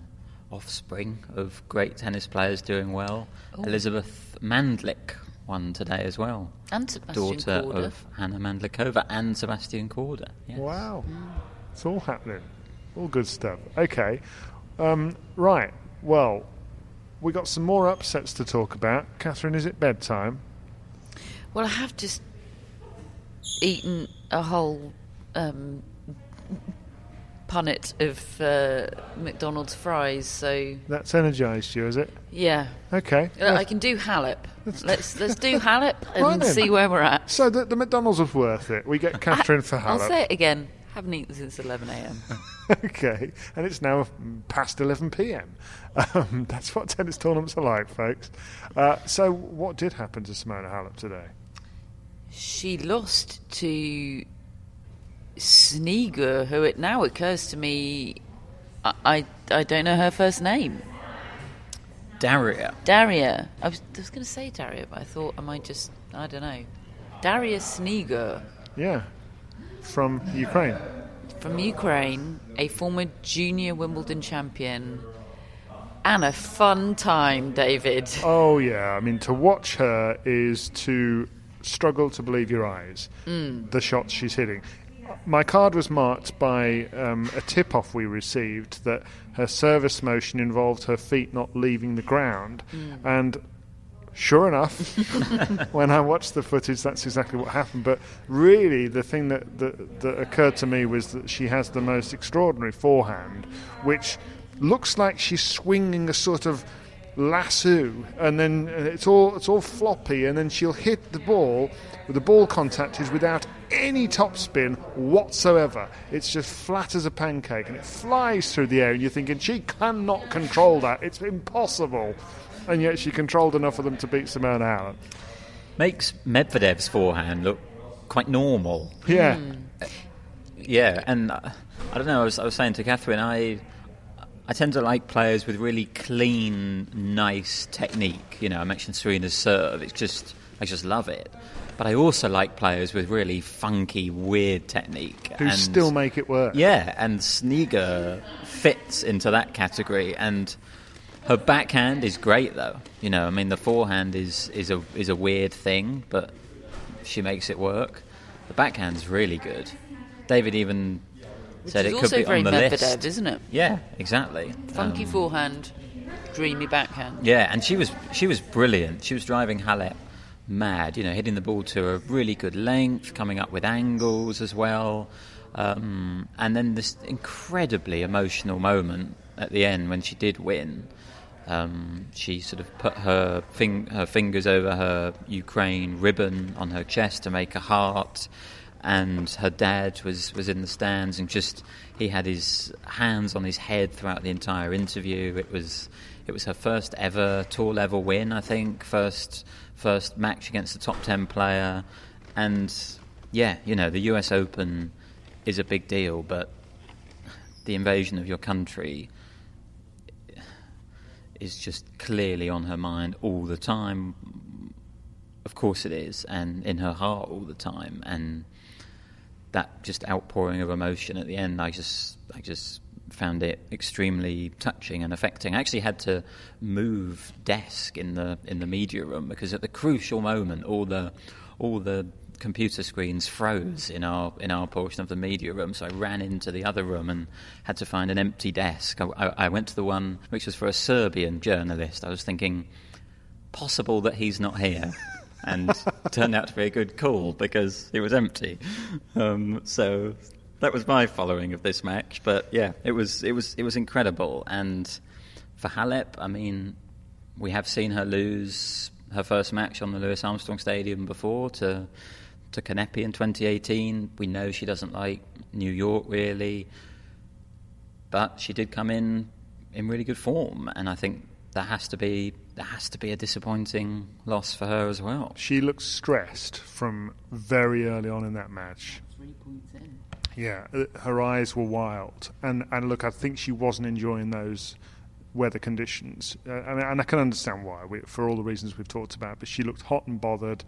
offspring of great tennis players doing well, Oh. Elizabeth Mandlik won today as well. And Sebastian Daughter Korda. of Hana Mandlikova and Sebastian Korda. Yes. Wow. It's all happening. All good stuff. Okay. Um, right. Well, we got some more upsets to talk about. Catherine, is it bedtime? Well, I have just eaten a whole um, punnet of uh, McDonald's fries, so That's energised you, is it? yeah. Okay. Uh, I can do Halep. Let's let's do Halep and Right see where we're at. So the, the McDonald's was worth it. We get Catherine for I'll say it again. Haven't eaten since 11 a.m. okay. And it's now past 11 p.m. Um, that's what tennis tournaments are like, folks. Uh, so what did happen to Simona Halep today? She lost to Snigur, who it now occurs to me, I, I, I don't know her first name. Daria. Daria. I was, was going to say Daria, but I thought I might just, I don't know. Daria Snigur Yeah. From Ukraine. from Ukraine, a former junior Wimbledon champion, and a fun time, David. Oh yeah, I mean to watch her is to struggle to believe your eyes. The shots she's hitting. My card was marked by um, a tip-off we received that her service motion involved her feet not leaving the ground, and sure enough, when I watched the footage, that's exactly what happened. But really, the thing that, that, that occurred to me was that she has the most extraordinary forehand, which looks like she's swinging a sort of lasso, and then it's all it's all floppy, and then she'll hit the ball. The ball contact is without any topspin whatsoever. It's just flat as a pancake, and it flies through the air. And you're thinking she cannot control that. It's impossible, and yet she controlled enough of them to beat Simona Halep. Makes Medvedev's forehand look quite normal. Yeah. Yeah, and uh, I don't know. I was, I was saying to Catherine, I I tend to like players with really clean, nice technique. You know, I mentioned Serena's serve. It's just I just love it. But I also like players with really funky, weird technique. Who and still make it work. Yeah, and Snigur fits into that category. And her backhand is great, though. You know, I mean, the forehand is is a is a weird thing, but she makes it work. The backhand's really good. David even said Which it is could be on the Medvedev, list. isn't it? Yeah, exactly. Funky Um, forehand, dreamy backhand. yeah, and she was she was brilliant. She was driving Halep mad. You know, hitting the ball to a really good length, coming up with angles as well, um, and then this incredibly emotional moment at the end when she did win. Um, she sort of put her fing- her fingers over her Ukraine ribbon on her chest to make a heart, and her dad was, was in the stands and just he had his hands on his head throughout the entire interview. It was it was her first ever tour level win, I think, first first match against a top ten player, and yeah, you know the U.S. Open is a big deal, but the invasion of your country is just clearly on her mind all the time. Of course it is, and in her heart all the time. And that just outpouring of emotion at the end, I just, I just found it extremely touching and affecting. I actually had to move desk in the in the media room because at the crucial moment, all the all the computer screens froze in our in our portion of the media room. So I ran into the other room and had to find an empty desk. I, I, I went to the one which was for a Serbian journalist. I was thinking, possible that he's not here. and turned out to be a good call because it was empty. Um, so that was my following of this match. But yeah, it was it was it was incredible. And for Halep, I mean, we have seen her lose her first match on the Louis Armstrong Stadium before to to Kanepi in 2018. We know she doesn't like New York really, but she did come in in really good form, and I think that has to be that has to be a disappointing loss for her as well. She looked stressed from very early on in that match. Three points in. Yeah, uh, her eyes were wild, and and look, I think she wasn't enjoying those weather conditions, uh, and, and I can understand why we, for all the reasons we've talked about. But she looked hot and bothered,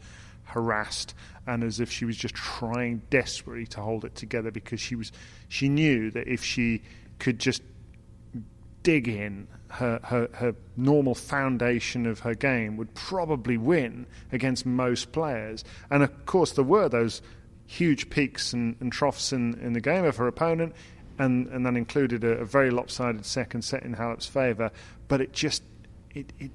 harassed, and as if she was just trying desperately to hold it together because she was she knew that if she could just dig in, her, her, her normal foundation of her game would probably win against most players. And of course, there were those huge peaks and, and troughs in, in the game of her opponent, and, and that included a, a very lopsided second set in Halep's favour. But it just, it, it,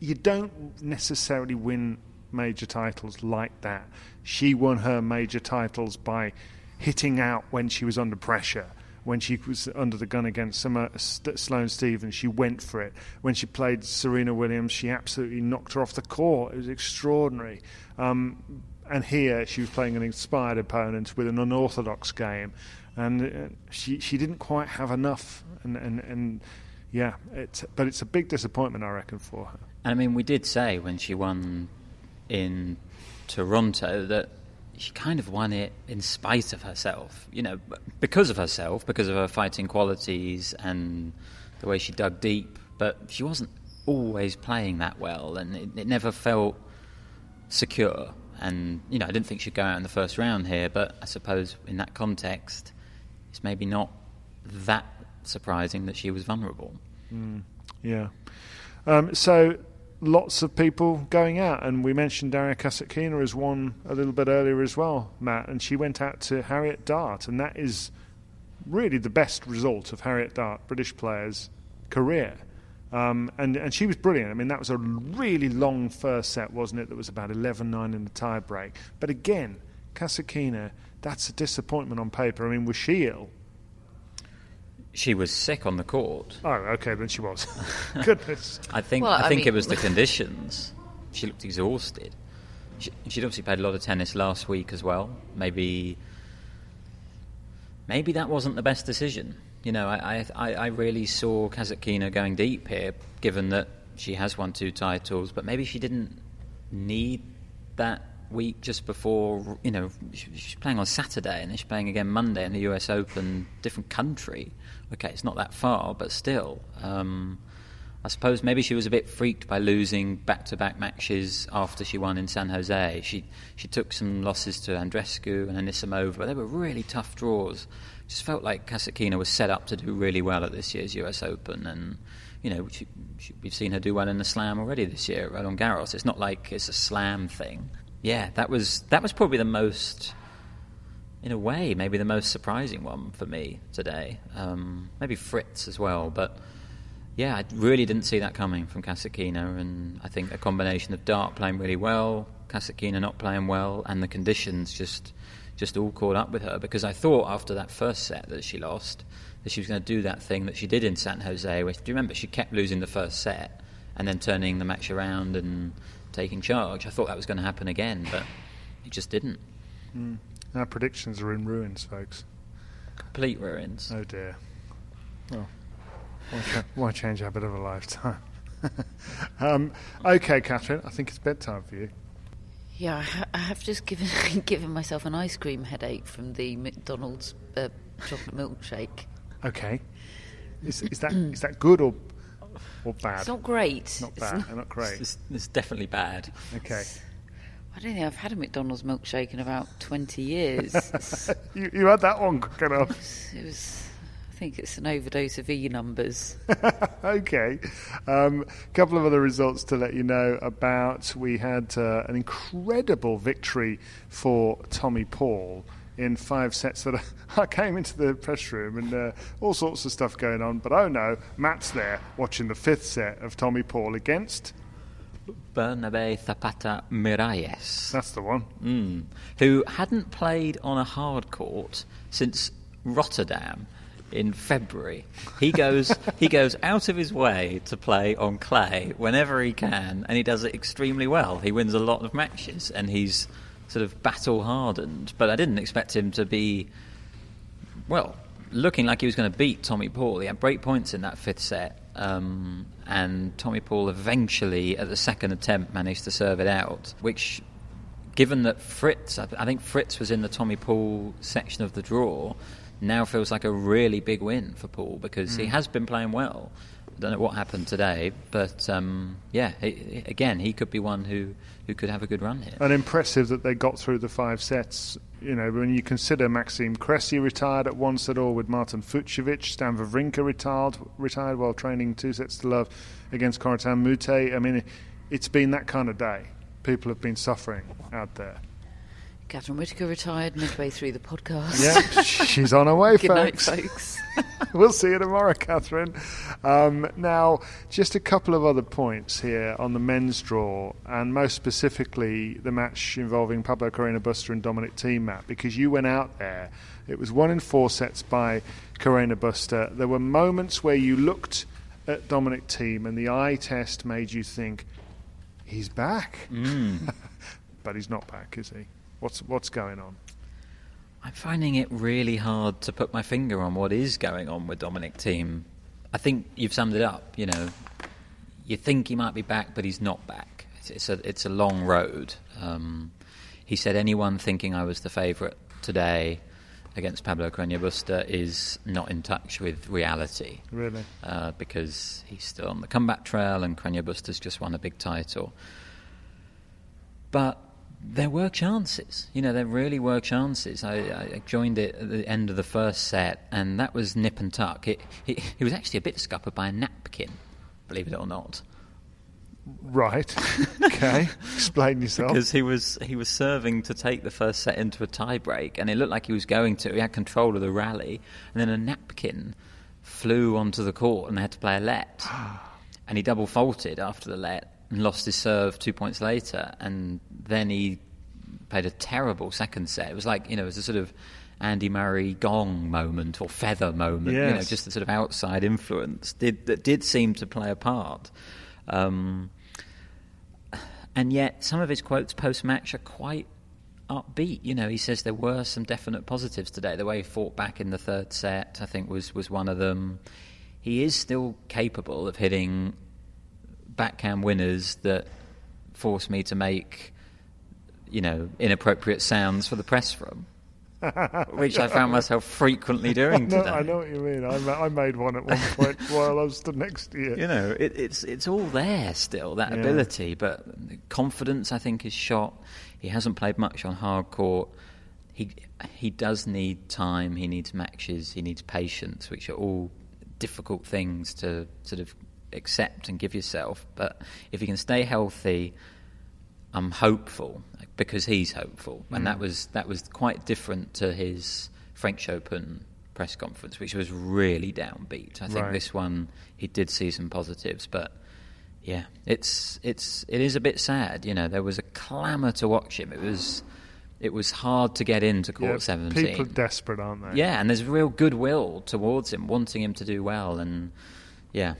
you don't necessarily win major titles like that. She won her major titles by hitting out when she was under pressure when she was under the gun against Summer, Sloane Stevens, she went for it. When she played Serena Williams, she absolutely knocked her off the court. It was extraordinary. Um, and here she was playing an inspired opponent with an unorthodox game, and uh, she she didn't quite have enough. And and, and yeah, it's, but it's a big disappointment, I reckon, for her. And I mean, we did say when she won in Toronto that she kind of won it in spite of herself, you know, because of herself, because of her fighting qualities and the way she dug deep. But she wasn't always playing that well, and it, it never felt secure. And you know, I didn't think she'd go out in the first round here, but I suppose in that context, it's maybe not that surprising that she was vulnerable. Mm, yeah. Um, so lots of people going out. And we mentioned Daria Kasatkina as one a little bit earlier as well, Matt. And she went out to Harriet Dart, and that is really the best result of Harriet Dart, British players' career. Um, and, and she was brilliant. I mean, that was a really long first set, wasn't it? That was about 11 9 in the tie break. But again, Kasatkina, that's a disappointment on paper. I mean, was she ill? She was sick on the court. Oh, okay, then she was. Goodness. I think Well, I I think mean- it was the conditions. She looked exhausted. She, she'd obviously played a lot of tennis last week as well. Maybe maybe that wasn't the best decision. You know, I I, I really saw Kasatkina going deep here, given that she has won two titles, but maybe she didn't need that week just before. You know, she- she's playing on Saturday and then she's playing again Monday in the U.S. Open, different country. Okay, it's not that far, but still. Um, I suppose maybe she was a bit freaked by losing back-to-back matches after she won in San Jose. She she took some losses to Andreescu and Anisimova, but they were really tough draws. Just felt like Kasatkina was set up to do really well at this year's U.S. Open, and you know she, she, we've seen her do well in the Slam already this year Roland Garros. It's not like it's a Slam thing. Yeah, that was that was probably the most in a way, maybe the most surprising one for me today. Um, maybe Fritz as well, but yeah, I really didn't see that coming from Kasatkina, and I think a combination of Dart playing really well, Kasatkina not playing well, and the conditions just just all caught up with her. Because I thought after that first set that she lost, that she was going to do that thing that she did in San Jose. Which, do you remember? She kept losing the first set and then turning the match around and taking charge. I thought that was going to happen again, but it just didn't. Mm. Our predictions are in ruins, folks. Complete ruins. Oh dear. Well, why, cha- why change a bit of a lifetime? um, okay, Catherine, I think it's bedtime for you. Yeah, I, ha- I have just given given myself an ice cream headache from the McDonald's uh, chocolate milkshake. Okay. Is, is that is that good or or bad? It's not great. Not It's bad. and not great. It's, it's definitely bad. Okay. I don't think I've had a McDonald's milkshake in about twenty years. You, you had that one quick enough. it was. I think it's an overdose of E numbers. okay. A um, couple of other results to let you know about. We had uh, an incredible victory for Tommy Paul in five sets that I came into the press room and uh, all sorts of stuff going on. But oh no, Matt's there watching the fifth set of Tommy Paul against Bernabe Zapata Miralles. That's the one. Mm. Who hadn't played on a hard court since Rotterdam in February. He goes he goes out of his way to play on clay whenever he can, and he does it extremely well. He wins a lot of matches, and he's sort of battle hardened. But I didn't expect him to be well looking like he was going to beat Tommy Paul. He had break points in that fifth set. Um, and Tommy Paul eventually, at the second attempt, managed to serve it out, which given that Fritz, I think Fritz was in the Tommy Paul section of the draw, now feels like a really big win for Paul because mm. he has been playing well. Don't know what happened today, but um, yeah, he, again, he could be one who, who could have a good run here. And impressive that they got through the five sets. You know, when you consider Maxime Cressy retired at one set all with Martin Fucsovics, Stan Wawrinka retired, retired while training two sets to love against Corentin Moutet. I mean, it's been that kind of day. People have been suffering out there. Catherine Whitaker retired midway through the podcast. Yeah, she's on her way, Good folks. night, folks. we'll see you tomorrow, Catherine. Um, now, just a couple of other points here on the men's draw, and most specifically the match involving Pablo Carreño Busta and Dominic Thiem, Matt, because you went out there. It was won in four sets by Carreño Busta. There were moments where you looked at Dominic Thiem, and the eye test made you think, he's back. Mm. but he's not back, is he? What's what's going on? I'm finding it really hard to put my finger on what is going on with Dominic Thiem. I think you've summed it up. You know, you think he might be back, but he's not back. It's, it's a it's a long road. Um, he said anyone thinking I was the favourite today against Pablo Carreño Busta is not in touch with reality. Really? Uh, because he's still on the comeback trail and Carreño Busta's just won a big title. But there were chances. You know, there really were chances. I, I, joined it at the end of the first set, and that was nip and tuck. It, it, it was actually a bit scuppered by a napkin, believe it or not. Right. okay. Explain yourself. Because he was he was serving to take the first set into a tiebreak, and it looked like he was going to. He had control of the rally, and then a napkin flew onto the court, and they had to play a let. and he double faulted after the let, and lost his serve two points later, and then he played a terrible second set. It was like you know, it was a sort of Andy Murray gong moment or feather moment. Yes. You know, just the sort of outside influence did that did seem to play a part. Um, and yet, some of his quotes post match are quite upbeat. You know, he says there were some definite positives today. The way he fought back in the third set, I think, was was one of them. He is still capable of hitting backhand winners that force me to make, you know, inappropriate sounds for the press from. which I found myself frequently doing I know, today. I know what you mean. I, I made one at one point while I was stood next to you. You know, it, it's it's all there still that Yeah. ability, but confidence I think is shot. He hasn't played much on hard court. He he does need time. He needs matches. He needs patience, which are all difficult things to sort of accept and give yourself. But if you can stay healthy, I'm hopeful because he's hopeful, and Mm. that was that was quite different to his French Open press conference, which was really downbeat. I think Right. this one he did see some positives, but yeah, it's it's it is a bit sad. You know, there was a clamour to watch him. It was it was hard to get into court Yeah, seventeen. People are desperate, aren't they? Yeah, and there's real goodwill towards him, wanting him to do well, and yeah,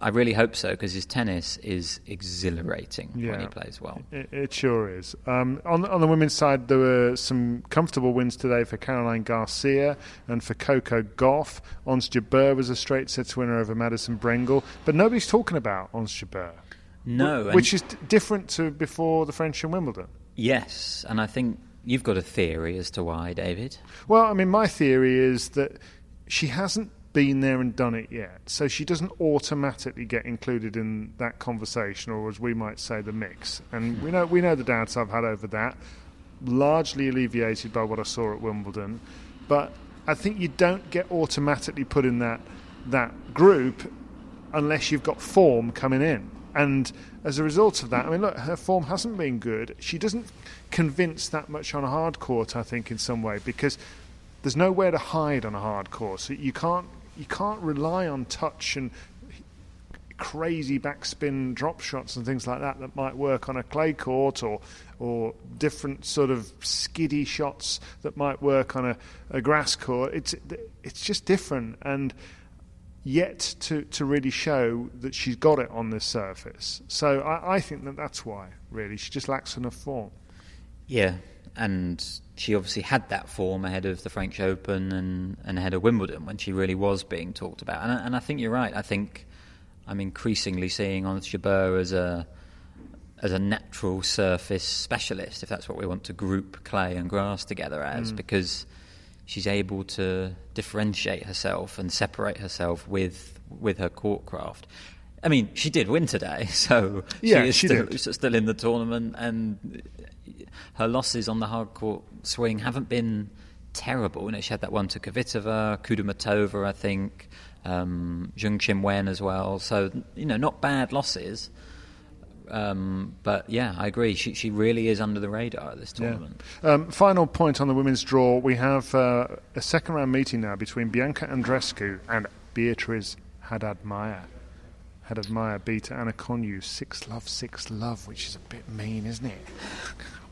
I really hope so because his tennis is exhilarating when he plays well. It, it sure is. Um, on, on the women's side, there were some comfortable wins today for Caroline Garcia and for Coco Gauff. Ons Jabeur was a straight sets winner over Madison Brengle, but nobody's talking about Ons Jabeur. No, and- which is d- different to before the French and Wimbledon. Yes, and I think you've got a theory as to why, David. Well, I mean, my theory is that she hasn't been there and done it yet, so she doesn't automatically get included in that conversation, or as we might say, the mix. And we know we know the doubts I've had over that, largely alleviated by what I saw at Wimbledon. But I think you don't get automatically put in that that group unless you've got form coming in. And as a result of that, I mean, look, her form hasn't been good. She doesn't convince that much on a hard court, I think, in some way, because there's nowhere to hide on a hard court. So you can't you can't rely on touch and crazy backspin drop shots and things like that that might work on a clay court or or different sort of skiddy shots that might work on a, a grass court. It's it's just different and yet to, to really show that she's got it on this surface. So I, I think that that's why, really. She just lacks enough form. Yeah, and she obviously had that form ahead of the French Open and, and ahead of Wimbledon when she really was being talked about. And, and I think you're right. I think I'm increasingly seeing Ons Jabeur as a as a natural surface specialist, if that's what we want to group clay and grass together as, mm. because she's able to differentiate herself and separate herself with with her court craft. I mean, she did win today, so yeah, she is she still, still in the tournament, and her losses on the hard court swing haven't been terrible. You know, she had that one to Kvitova, Kudermetova, I think, um, Zheng Qinwen as well. So you know, not bad losses. Um, but yeah, I agree. She she really is under the radar at this tournament. Yeah. Um, final point on the women's draw: we have uh, a second round meeting now between Bianca Andreescu and Beatriz Haddad Maia. Haddad Maia beat Anna Konjuh six love six love, which is a bit mean, isn't it?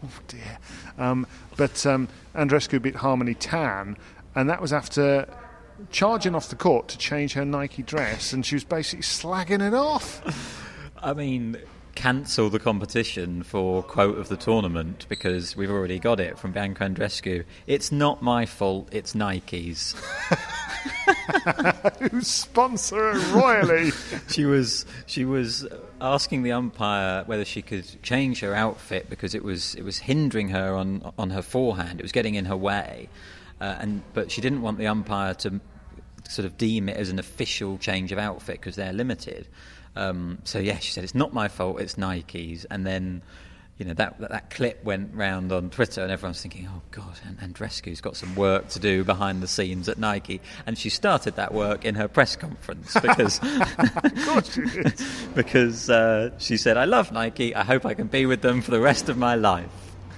oh dear. Um, but um, Andreescu beat Harmony Tan, and that was after charging off the court to change her Nike dress, and she was basically slagging it off. I mean, cancel the competition for quote of the tournament because we've already got it from Bianca Andreescu. It's not my fault, it's Nike's. Who sponsor it royally? she was she was asking the umpire whether she could change her outfit because it was it was hindering her on on her forehand. It was getting in her way, uh, and but she didn't want the umpire to sort of deem it as an official change of outfit because they're limited. Um, so yeah, she said it's not my fault, it's Nike's, and then. You know that, that, that clip went round on Twitter, and everyone's thinking, "Oh God, Andreescu's got some work to do behind the scenes at Nike." And she started that work in her press conference because because uh, she said, "I love Nike. I hope I can be with them for the rest of my life."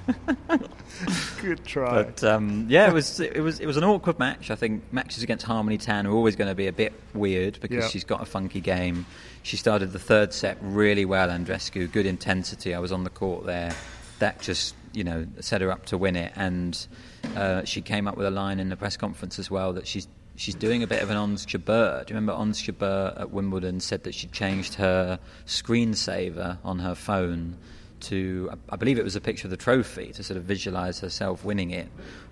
Good try. But um, yeah, it was it was it was an awkward match. I think matches against Harmony Tan are always going to be a bit weird because she's got a funky game. She started the third set really well, Andreescu. Good intensity. I was on the court there. That just you know set her up to win it, and uh, she came up with a line in the press conference as well that she's she's doing a bit of an Ons Jabeur. Do you remember Ons Jabeur at Wimbledon said that she changed her screensaver on her phone to, I believe it was a picture of the trophy to sort of visualize herself winning it.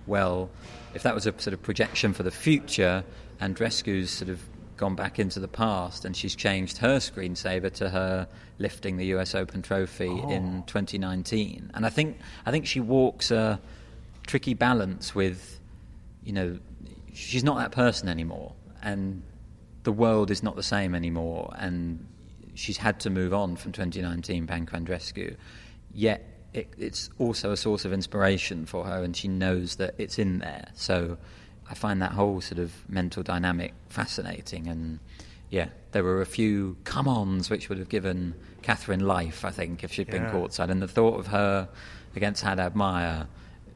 Well, if that was a sort of projection for the future, Andreescu's sort of gone back into the past and she's changed her screensaver to her lifting the US Open trophy oh. in 2019. And I think I think she walks a tricky balance with you know she's not that person anymore and the world is not the same anymore and she's had to move on from 2019 Bianca Andreescu yet it, it's also a source of inspiration for her, and she knows that it's in there. So I find that whole sort of mental dynamic fascinating. And yeah, there were a few come ons which would have given Catherine life, I think, if she'd been yeah. courtside. And the thought of her against Haddad Maia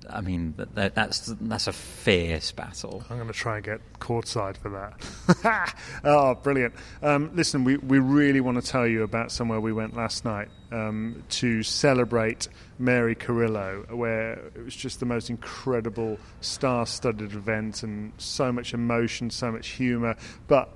I mean, that, that's that's a fierce battle. I'm going to try and get courtside for that. oh, brilliant! Um, listen, we, we really want to tell you about somewhere we went last night um, to celebrate Mary Carillo, where it was just the most incredible star-studded event and so much emotion, so much humour, but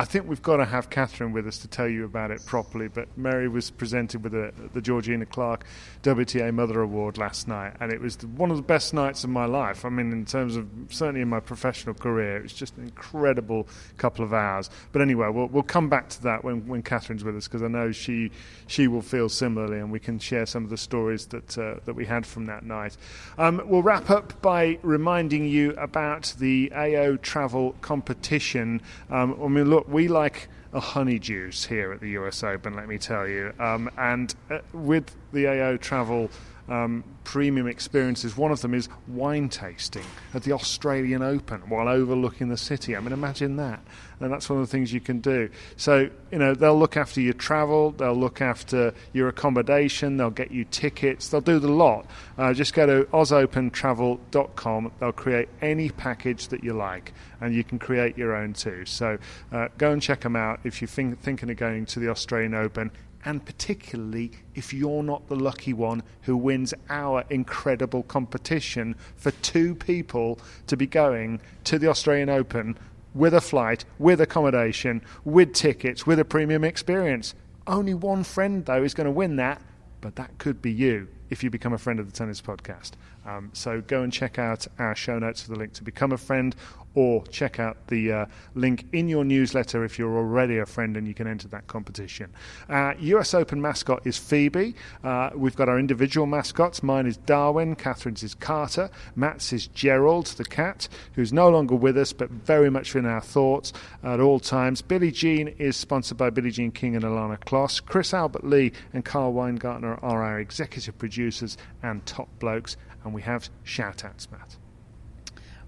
I think we've got to have Catherine with us to tell you about it properly. But Mary was presented with a, the Georgina Clark WTA Mother Award last night, and it was the, one of the best nights of my life. I mean, in terms of certainly in my professional career, it was just an incredible couple of hours. But anyway, we'll, we'll come back to that when, when Catherine's with us because I know she she will feel similarly, and we can share some of the stories that uh, that we had from that night. Um, we'll wrap up by reminding you about the AO Travel competition. Um, I mean, look we like a honey juice here at the US Open, let me tell you. Um, and uh, with the AO Travel um, premium experiences. One of them is wine tasting at the Australian Open while overlooking the city. I mean, imagine that. And that's one of the things you can do. So, you know, they'll look after your travel, they'll look after your accommodation, they'll get you tickets, they'll do the lot. Uh, just go to ozopentravel.com, they'll create any package that you like, and you can create your own too. So, uh, go and check them out if you're think- thinking of going to the Australian Open and particularly if you're not the lucky one who wins our incredible competition for two people to be going to the Australian Open with a flight, with accommodation, with tickets, with a premium experience. Only one friend, though, is going to win that, but that could be you if you become a friend of the Tennis Podcast. Um, so go and check out our show notes for the link to become a friend or check out the uh, link in your newsletter if you're already a friend and you can enter that competition. Uh, US Open mascot is Phoebe. Uh, we've got our individual mascots. Mine is Darwin, Catherine's is Carter, Matt's is Gerald, the cat, who's no longer with us but very much in our thoughts at all times. Billie Jean is sponsored by Billie Jean King and Ilana Kloss. Chris Albert Lee and Carl Weingartner are our executive producers and top blokes. And we have shout outs, Matt.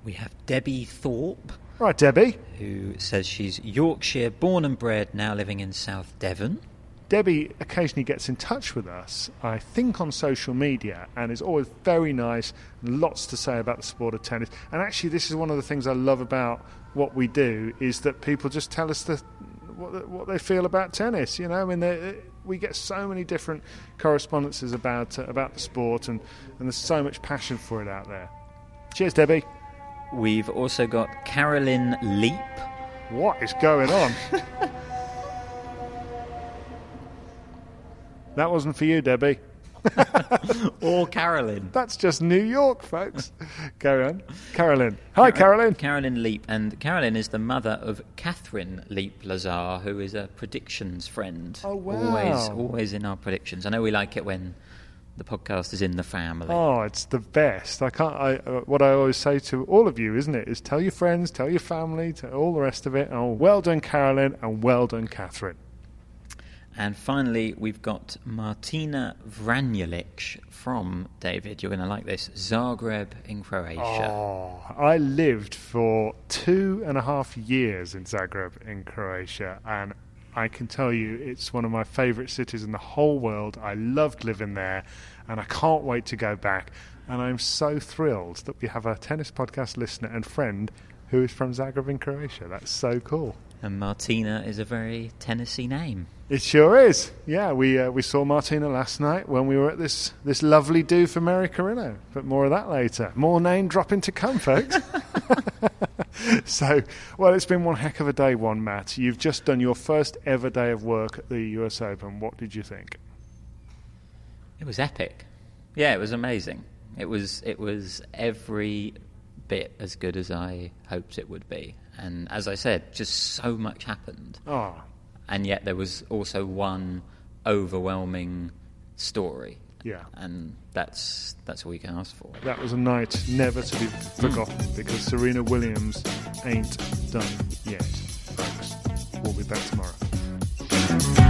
We have Debbie Thorpe. Right, Debbie. Who says she's Yorkshire born and bred, now living in South Devon. Debbie occasionally gets in touch with us, I think on social media, and is always very nice, lots to say about the sport of tennis. And actually, this is one of the things I love about what we do is that people just tell us the, what, what they feel about tennis. You know, I mean, we get so many different correspondences about uh, about the sport, and, and there's so much passion for it out there. Cheers, Debbie. We've also got Carolyn Leap. What is going on? that wasn't for you, Debbie. or Carolyn. That's just New York, folks. Carry on. Carolyn. Hi, Carolyn. Carolyn Leap. And Carolyn is the mother of Catherine Leap Lazar, who is a predictions friend. Oh, wow. Always, always in our predictions. I know we like it when the podcast is in the family. Oh, it's the best. I can't. I, uh, what I always say to all of you, isn't it, is tell your friends, tell your family, tell all the rest of it. Oh, well done, Carolyn, and well done, Catherine. And finally, we've got Martina Vranjelic from David. You're going to like this Zagreb in Croatia. Oh, I lived for two and a half years in Zagreb in Croatia, and I can tell you it's one of my favourite cities in the whole world. I loved living there, and I can't wait to go back. And I'm so thrilled that we have a tennis podcast listener and friend who is from Zagreb in Croatia. That's so cool. And Martina is a very Tennessee name. It sure is. Yeah, we uh, we saw Martina last night when we were at this this lovely do for Mary Carillo. But more of that later. More name dropping to come, folks. so, well, it's been one heck of a day, one Matt. You've just done your first ever day of work at the US Open. What did you think? It was epic. Yeah, it was amazing. It was it was every bit as good as I hoped it would be. And as I said, just so much happened. Oh. And yet there was also one overwhelming story. Yeah. And that's that's all you can ask for. That was a night never to be forgotten because Serena Williams ain't done yet, folks. We'll be back tomorrow.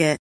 It.